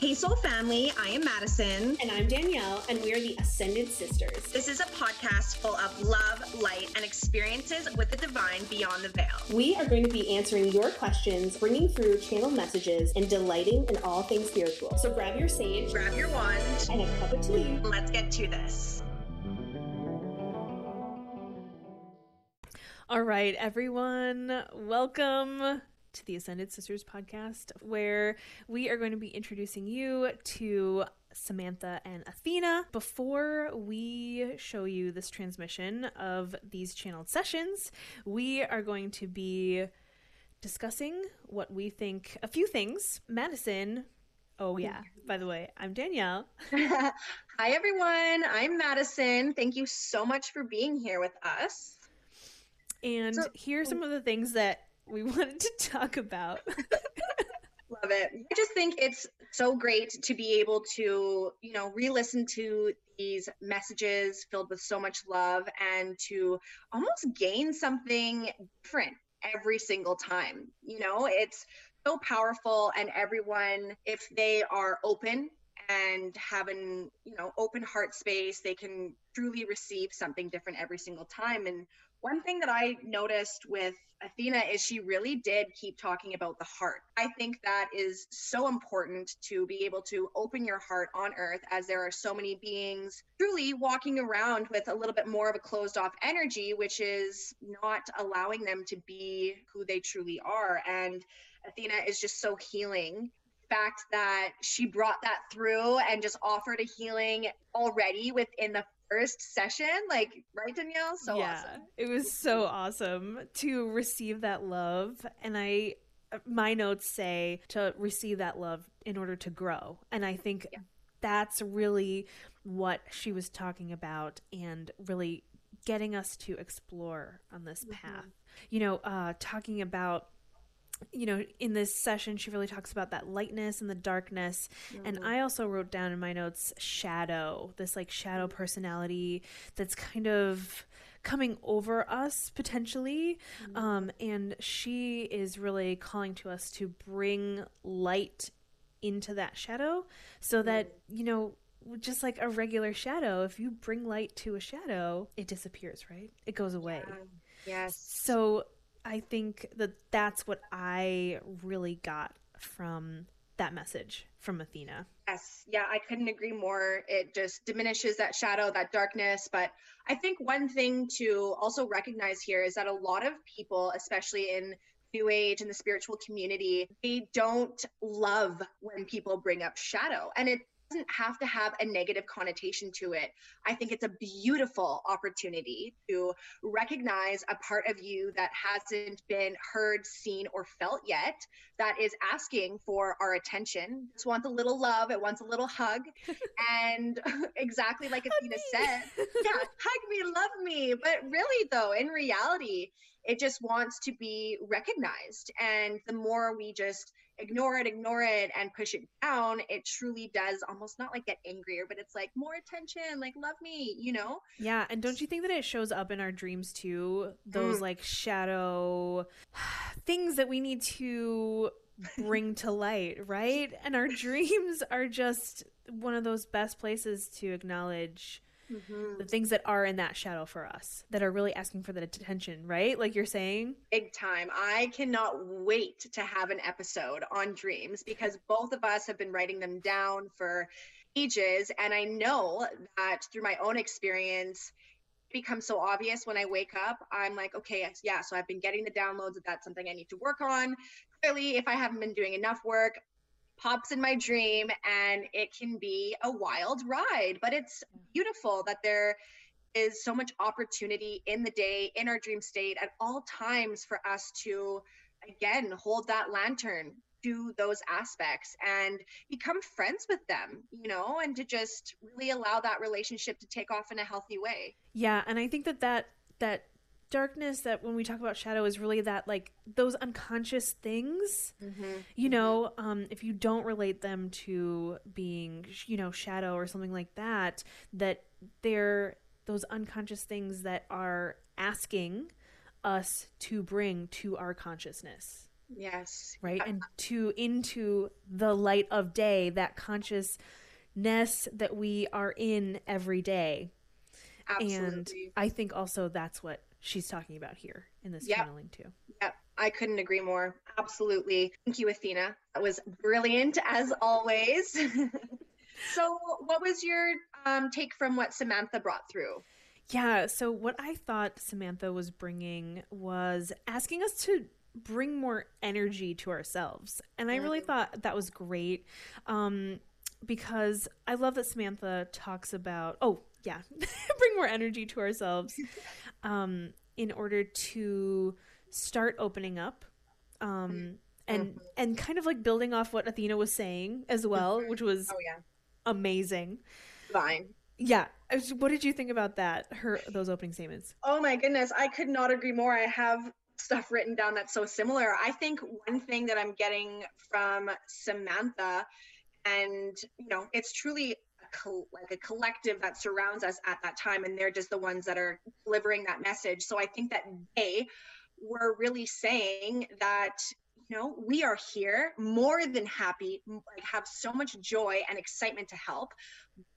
Hey, Soul Family, I am Madison. And I'm Danielle, and we are the Ascended Sisters. This is a podcast full of love, light, and experiences with the divine beyond the veil. We are going to be answering your questions, bringing through channel messages, and delighting in all things spiritual. So grab your sage, grab your wand, and a cup of tea. Let's get to this. All right, everyone, welcome to the Ascended Sisters podcast, where we are going to be introducing you to Samantha and Athena. Before we show you this transmission of these channeled sessions, we are going to be discussing what we think a few things. Madison, oh, yeah, by the way, I'm Danielle. Hi, everyone. I'm Madison. Thank you so much for being here with us. And so, here are some of the things that we wanted to talk about. Love it. I just think it's so great to be able to, you know, re listen to these messages filled with so much love and to almost gain something different every single time. You know, it's so powerful, and everyone, if they are open and have an you know open heart space they can truly receive something different every single time and one thing that I noticed with Athena is she really did keep talking about the heart. I think that is so important to be able to open your heart on earth as there are so many beings truly walking around with a little bit more of a closed off energy, which is not allowing them to be who they truly are. And Athena is just so healing fact that she brought that through and just offered a healing already within the first session like right danielle so yeah awesome. it was so awesome to receive that love and i my notes say to receive that love in order to grow and i think yeah. that's really what she was talking about and really getting us to explore on this mm-hmm. path you know uh talking about you know, in this session, she really talks about that lightness and the darkness. Mm-hmm. And I also wrote down in my notes shadow, this like shadow personality that's kind of coming over us potentially. Mm-hmm. Um, and she is really calling to us to bring light into that shadow so that, you know, just like a regular shadow, if you bring light to a shadow, it disappears, right? It goes away. Yeah. Yes. So I think that that's what I really got from that message from Athena. Yes, yeah, I couldn't agree more. It just diminishes that shadow, that darkness. But I think one thing to also recognize here is that a lot of people, especially in New Age and the spiritual community, they don't love when people bring up shadow. And it doesn't have to have a negative connotation to it. I think it's a beautiful opportunity to recognize a part of you that hasn't been heard, seen, or felt yet that is asking for our attention. Just wants a little love, it wants a little hug. and exactly like Athena said, yeah, hug me, love me. But really, though, in reality, it just wants to be recognized. And the more we just ignore it, ignore it, and push it down, it truly does almost not like get angrier, but it's like more attention, like love me, you know? Yeah. And don't you think that it shows up in our dreams too? Those mm. like shadow things that we need to bring to light, right? And our dreams are just one of those best places to acknowledge mm-hmm. the things that are in that shadow for us that are really asking for that attention, right? Like you're saying? Big time. I cannot wait to have an episode on dreams because both of us have been writing them down for ages. And I know that through my own experience, becomes so obvious when I wake up. I'm like, okay, yeah, so I've been getting the downloads. That's something I need to work on. Clearly, if I haven't been doing enough work, pops in my dream and it can be a wild ride but it's beautiful that there is so much opportunity in the day in our dream state at all times for us to again hold that lantern to those aspects and become friends with them you know and to just really allow that relationship to take off in a healthy way. Yeah and i think that that that darkness that when we talk about shadow is really that like those unconscious things mm-hmm. you know um if you don't relate them to being you know shadow or something like that that they're those unconscious things that are asking us to bring to our consciousness Yes. Right. And to into the light of day, that consciousness that we are in every day. Absolutely. And I think also that's what she's talking about here in this Yep. channeling too. Yep, I couldn't agree more. Absolutely. Thank you, Athena. That was brilliant as always. so, what was your um, take from what Samantha brought through? Yeah. So, what I thought Samantha was bringing was asking us to bring more energy to ourselves. And I really Mhm. thought that was great um, because I love that Samantha talks about, oh, yeah, bring more energy to ourselves um, in order to start opening up. Um, and Mhm. and kind of like building off what Athena was saying as well, Mhm. which was Oh, yeah. amazing. Fine. Yeah. Was- What did you think about that? Her those opening statements. Oh, my goodness. I could not agree more. I have stuff written down that's so similar. I think one thing that I'm getting from Samantha, and, you know, it's truly a col- like a collective that surrounds us at that time, and they're just the ones that are delivering that message. So I think that they were really saying that you know we are here more than happy like have so much joy and excitement to help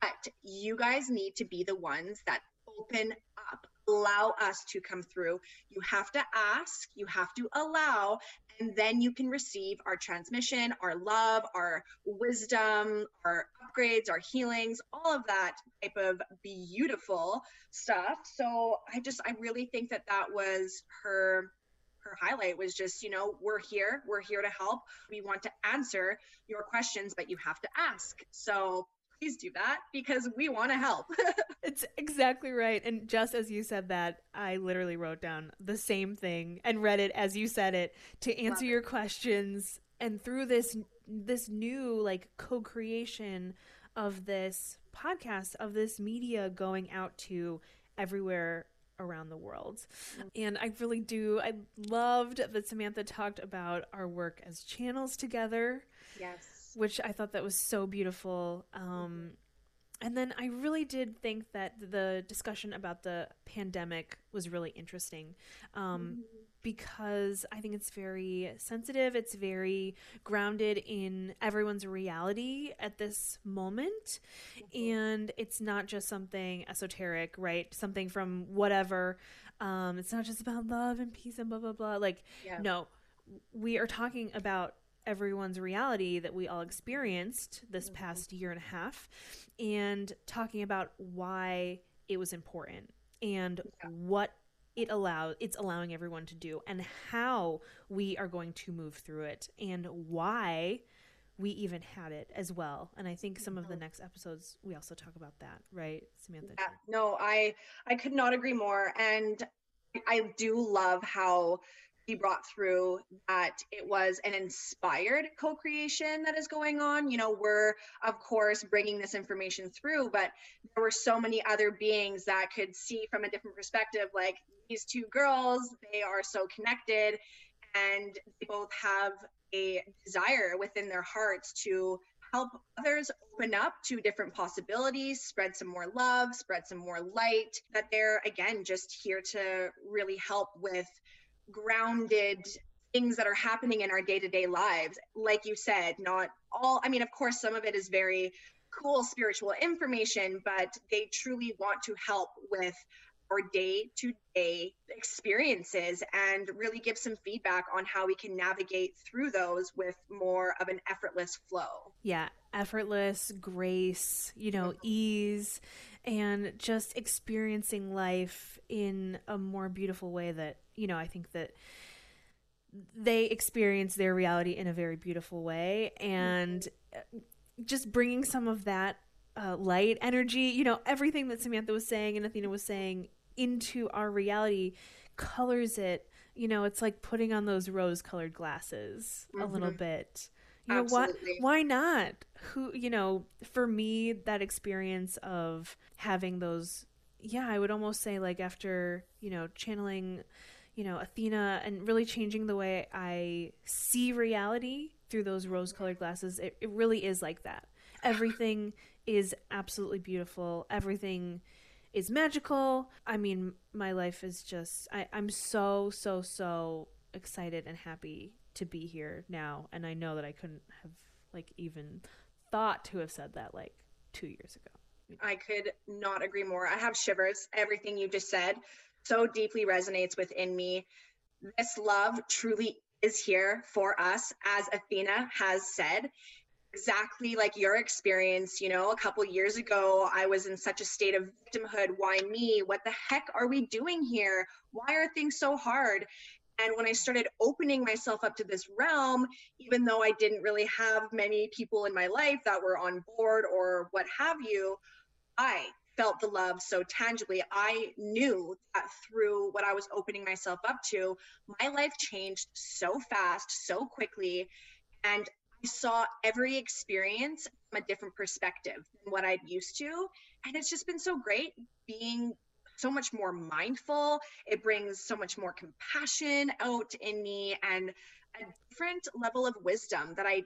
but you guys need to be the ones that open up allow us to come through. You have to ask you have to allow and then you can receive our transmission our love our wisdom our upgrades our healings all of that type of beautiful stuff. So i just i really think that that was her her highlight was just you know we're here we're here to help. We want to answer your questions but you have to ask. So please do that because we want to help It's exactly right. And just as you said that, I literally wrote down the same thing and read it as you said it to answer Love your questions. And through this this new like co-creation of this podcast of this media going out to everywhere around the world. Mm-hmm. And I really do I loved that Samantha talked about our work as channels together yes which I thought that was so beautiful. Um, and then I really did think that the discussion about the pandemic was really interesting um, because I think it's very sensitive. It's very grounded in everyone's reality at this moment. And it's not just something esoteric, right? Something from whatever. Um, it's not just about love and peace and blah, blah, blah. Like, yeah no, we are talking about everyone's reality that we all experienced this Mhm. past year and a half and talking about why it was important and Yeah. what it allows it's allowing everyone to do and how we are going to move through it and why we even had it as well and i think some of the Mhm. next episodes we also talk about that right samantha Yeah, no, I I could not agree more, and I do love how he brought through that it was an inspired co-creation that is going on. You know, we're of course bringing this information through, but there were so many other beings that could see from a different perspective. Like these two girls, they are so connected, and they both have a desire within their hearts to help others open up to different possibilities, spread some more love, spread some more light, that they're again just here to really help with grounded things that are happening in our day-to-day lives. Like you said, not all I mean, of course some of it is very cool spiritual information, but they truly want to help with our day-to-day experiences and really give some feedback on how we can navigate through those with more of an effortless flow. yeah effortless grace you know ease and just experiencing life in a more beautiful way that you know i think that they experience their reality in a very beautiful way. And uh, just bringing some of that uh, light energy you know everything that samantha was saying and athena was saying into our reality colors it. You know it's like putting on those rose colored glasses a little Mhm. bit you know what? Why not? Who you know for me that experience of having those yeah i would almost say like after you know channeling you know athena and really changing the way i see reality through those rose colored glasses it, it really is like that. Everything is absolutely beautiful. Everything is magical. I mean my life is just I, i'm so so so excited and happy to be here now and I know that I couldn't have like even thought to have said that like 2 years ago. I could not agree more. I have shivers. Everything you just said so deeply resonates within me. This love truly is here for us, as Athena has said. Exactly like your experience, you know, a couple years ago, I was in such a state of victimhood. Why me? What the heck are we doing here? Why are things so hard? And when I started opening myself up to this realm, even though I didn't really have many people in my life that were on board or what have you, I felt the love so tangibly. I knew that through what I was opening myself up to, my life changed so fast, so quickly. And I saw every experience from a different perspective than what I'd used to. And it's just been so great being so much more mindful. It brings so much more compassion out in me and a different level of wisdom that I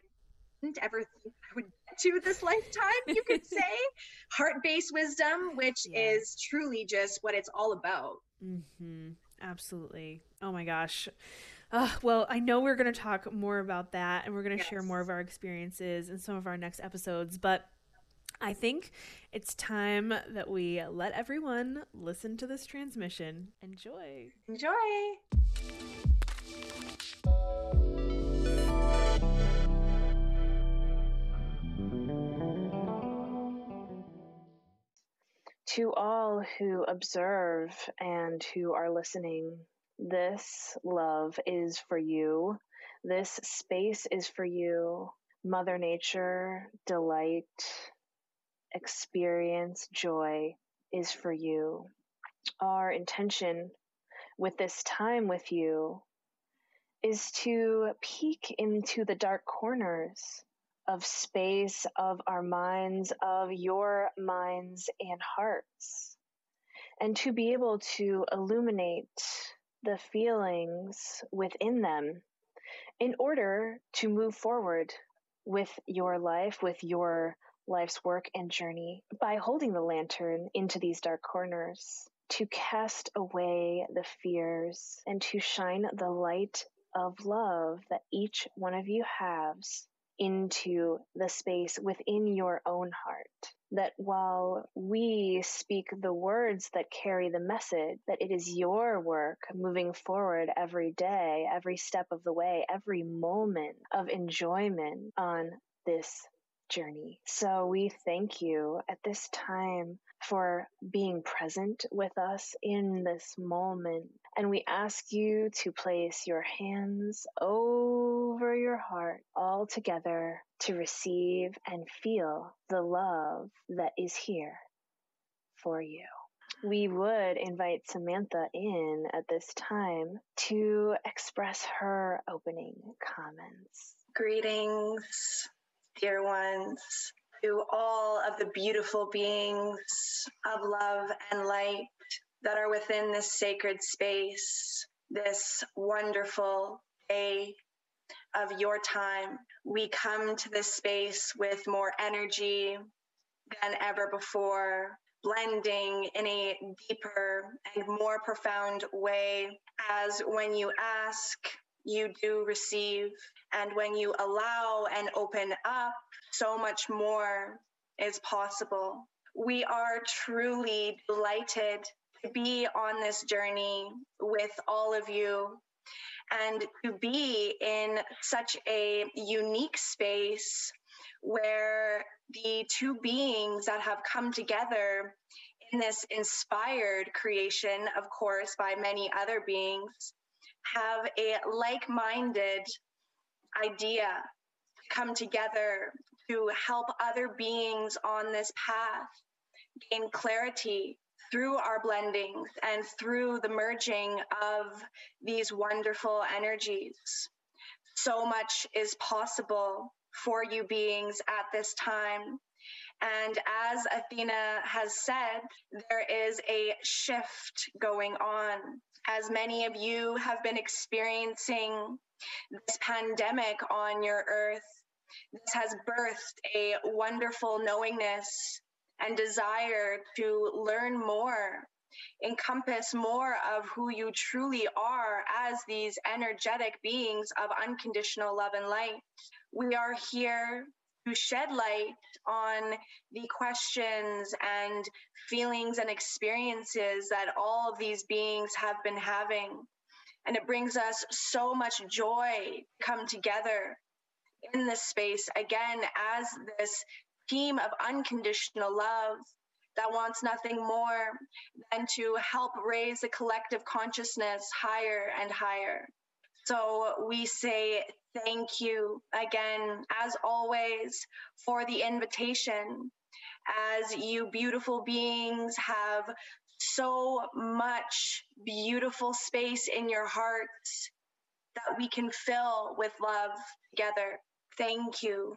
didn't ever think I would get to this lifetime, you could say. Heart based wisdom, which yeah. is truly just what it's all about. Mm-hmm. Absolutely. Oh my gosh. Uh, well, I know we're going to talk more about that and we're going to yes. share more of our experiences in some of our next episodes, but I think it's time that we let everyone listen to this transmission. Enjoy. Enjoy. To all who observe and who are listening, this love is for you. This space is for you. Mother Nature, delight, experience, joy is for you. Our intention with this time with you is to peek into the dark corners of space of our minds, of your minds and hearts, and to be able to illuminate the feelings within them in order to move forward with your life, with your life's work and journey by holding the lantern into these dark corners to cast away the fears and to shine the light of love that each one of you has into the space within your own heart. That while we speak the words that carry the message, that it is your work moving forward every day, every step of the way, every moment of enjoyment on this journey. So we thank you at this time for being present with us in this moment. And we ask you to place your hands over your heart all together to receive and feel the love that is here for you. We would invite Samantha in at this time to express her opening comments. Greetings dear ones, to all of the beautiful beings of love and light that are within this sacred space, this wonderful day of your time. We come to this space with more energy than ever before, blending in a deeper and more profound way as when you ask, you do receive. And when you allow and open up, so much more is possible. We are truly delighted to be on this journey with all of you and to be in such a unique space where the two beings that have come together in this inspired creation, of course, by many other beings, have a like minded idea come together to help other beings on this path gain clarity through our blendings and through the merging of these wonderful energies. So much is possible for you beings at this time. And as Athena has said, there is a shift going on as many of you have been experiencing this pandemic on your earth, this has birthed a wonderful knowingness and desire to learn more encompass more of who you truly are as these energetic beings of unconditional love and light. We are here to shed light on the questions and feelings and experiences that all of these beings have been having. And it brings us so much joy to come together in this space again as this team of unconditional love that wants nothing more than to help raise the collective consciousness higher and higher. So we say thank you again, as always, for the invitation. As you beautiful beings have so much beautiful space in your hearts that we can fill with love together. Thank you.